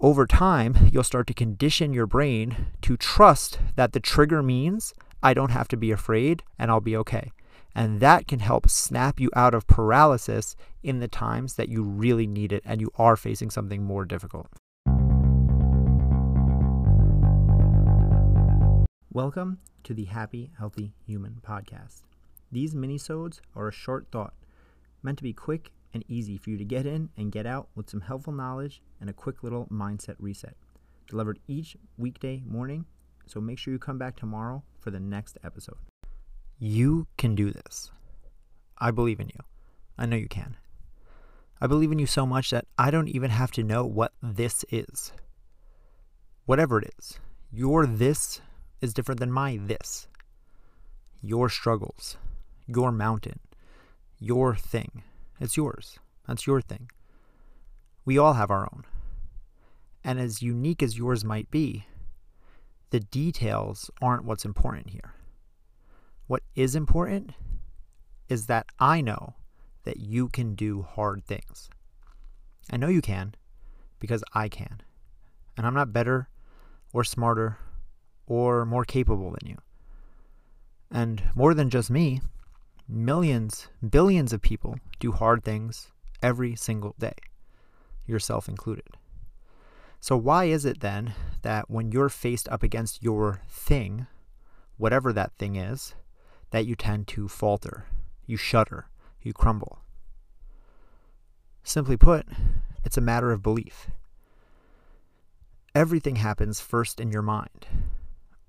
over time, you'll start to condition your brain to trust that the trigger means I don't have to be afraid and I'll be okay. And that can help snap you out of paralysis in the times that you really need it and you are facing something more difficult. Welcome to the Happy Healthy Human podcast. These minisodes are a short thought meant to be quick and easy for you to get in and get out with some helpful knowledge and a quick little mindset reset. Delivered each weekday morning, so make sure you come back tomorrow for the next episode. You can do this. I believe in you. I know you can. I believe in you so much that I don't even have to know what this is. Whatever it is, your this is different than my this. Your struggles, your mountain, your thing it's yours. That's your thing. We all have our own. And as unique as yours might be, the details aren't what's important here. What is important is that I know that you can do hard things. I know you can because I can. And I'm not better or smarter or more capable than you. And more than just me, millions, billions of people do hard things every single day, yourself included. So, why is it then that when you're faced up against your thing, whatever that thing is, that you tend to falter, you shudder, you crumble? Simply put, it's a matter of belief. Everything happens first in your mind.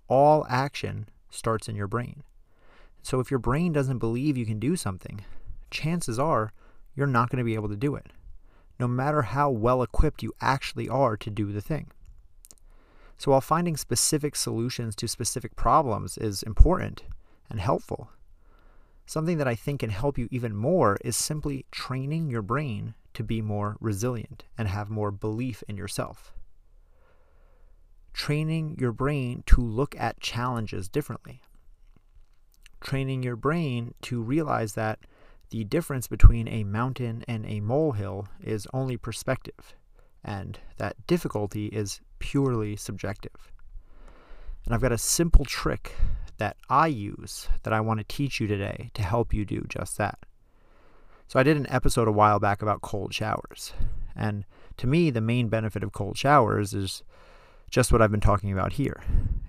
All action starts in your brain. So if your brain doesn't believe you can do something, chances are you're not going to be able to do it, no matter how well equipped you actually are to do the thing. So while finding specific solutions to specific problems is important and helpful, something that I think can help you even more is simply training your brain to be more resilient and have more belief in yourself. Training your brain to look at challenges differently training your brain to realize that the difference between a mountain and a molehill is only perspective, and that difficulty is purely subjective. And I've got a simple trick that I use that I want to teach you today to help you do just that. So, I did an episode a while back about cold showers. And to me, the main benefit of cold showers is just what I've been talking about here.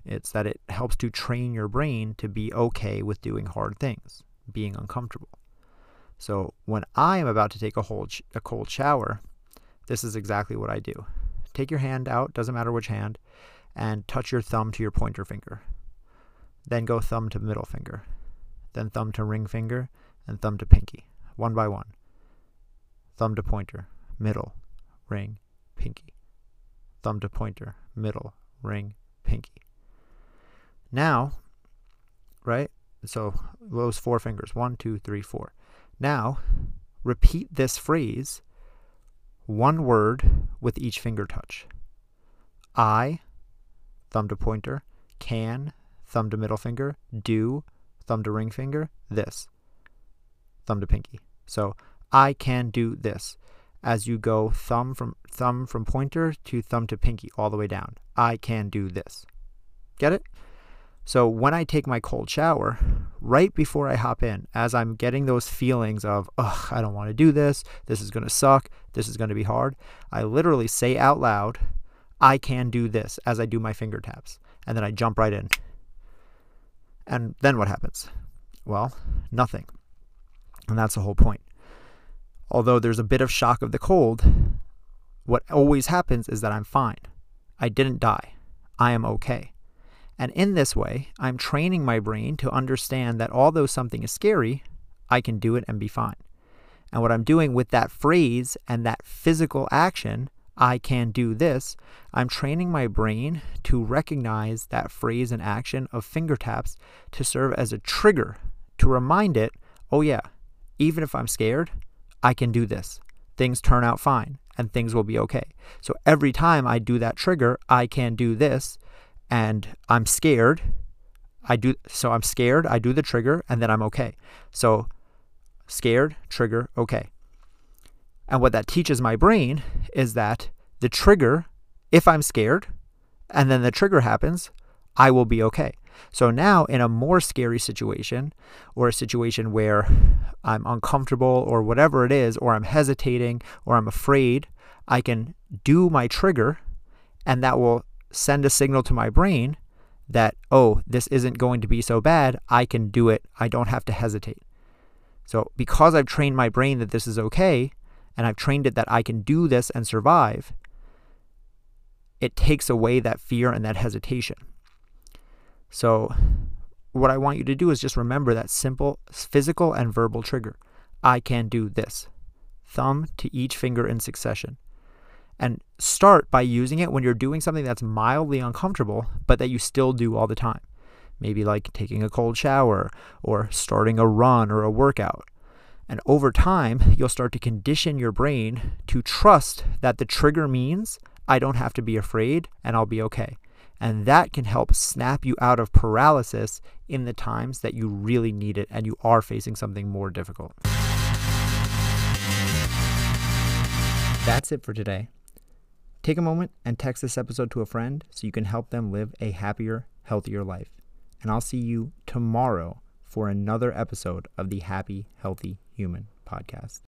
It's that it helps to train your brain to be okay with doing hard things, being uncomfortable. So when I am about to take a, whole sh- a cold shower, this is exactly what I do. Take your hand out, doesn't matter which hand, and touch your thumb to your pointer finger. Then go thumb to middle finger, then thumb to ring finger, and thumb to pinky, one by one. Thumb to pointer, middle, ring, pinky. Thumb to pointer, middle, ring, pinky. Now, right? So those four fingers one, two, three, four. Now, repeat this phrase one word with each finger touch. I, thumb to pointer, can, thumb to middle finger, do, thumb to ring finger, this, thumb to pinky. So I can do this as you go thumb from thumb from pointer to thumb to pinky all the way down. I can do this. Get it? So when I take my cold shower, right before I hop in, as I'm getting those feelings of, ugh, I don't want to do this, this is going to suck, this is going to be hard, I literally say out loud, I can do this as I do my finger taps. And then I jump right in. And then what happens? Well, nothing. And that's the whole point. Although there's a bit of shock of the cold, what always happens is that I'm fine. I didn't die. I am okay. And in this way, I'm training my brain to understand that although something is scary, I can do it and be fine. And what I'm doing with that phrase and that physical action, I can do this, I'm training my brain to recognize that phrase and action of finger taps to serve as a trigger to remind it, oh yeah, even if I'm scared, I can do this. Things turn out fine and things will be okay. So every time I do that trigger, I can do this, and I'm scared. I do so I'm scared, I do the trigger and then I'm okay. So scared, trigger, okay. And what that teaches my brain is that the trigger if I'm scared and then the trigger happens, I will be okay. So now, in a more scary situation or a situation where I'm uncomfortable or whatever it is, or I'm hesitating or I'm afraid, I can do my trigger and that will send a signal to my brain that, oh, this isn't going to be so bad. I can do it. I don't have to hesitate. So, because I've trained my brain that this is okay, and I've trained it that I can do this and survive, it takes away that fear and that hesitation. So, what I want you to do is just remember that simple physical and verbal trigger. I can do this. Thumb to each finger in succession and start by using it when you're doing something that's mildly uncomfortable, but that you still do all the time. Maybe like taking a cold shower or starting a run or a workout. And over time, you'll start to condition your brain to trust that the trigger means I don't have to be afraid and I'll be okay. And that can help snap you out of paralysis in the times that you really need it and you are facing something more difficult. That's it for today. Take a moment and text this episode to a friend so you can help them live a happier, healthier life. And I'll see you tomorrow for another episode of the Happy, Healthy Human podcast.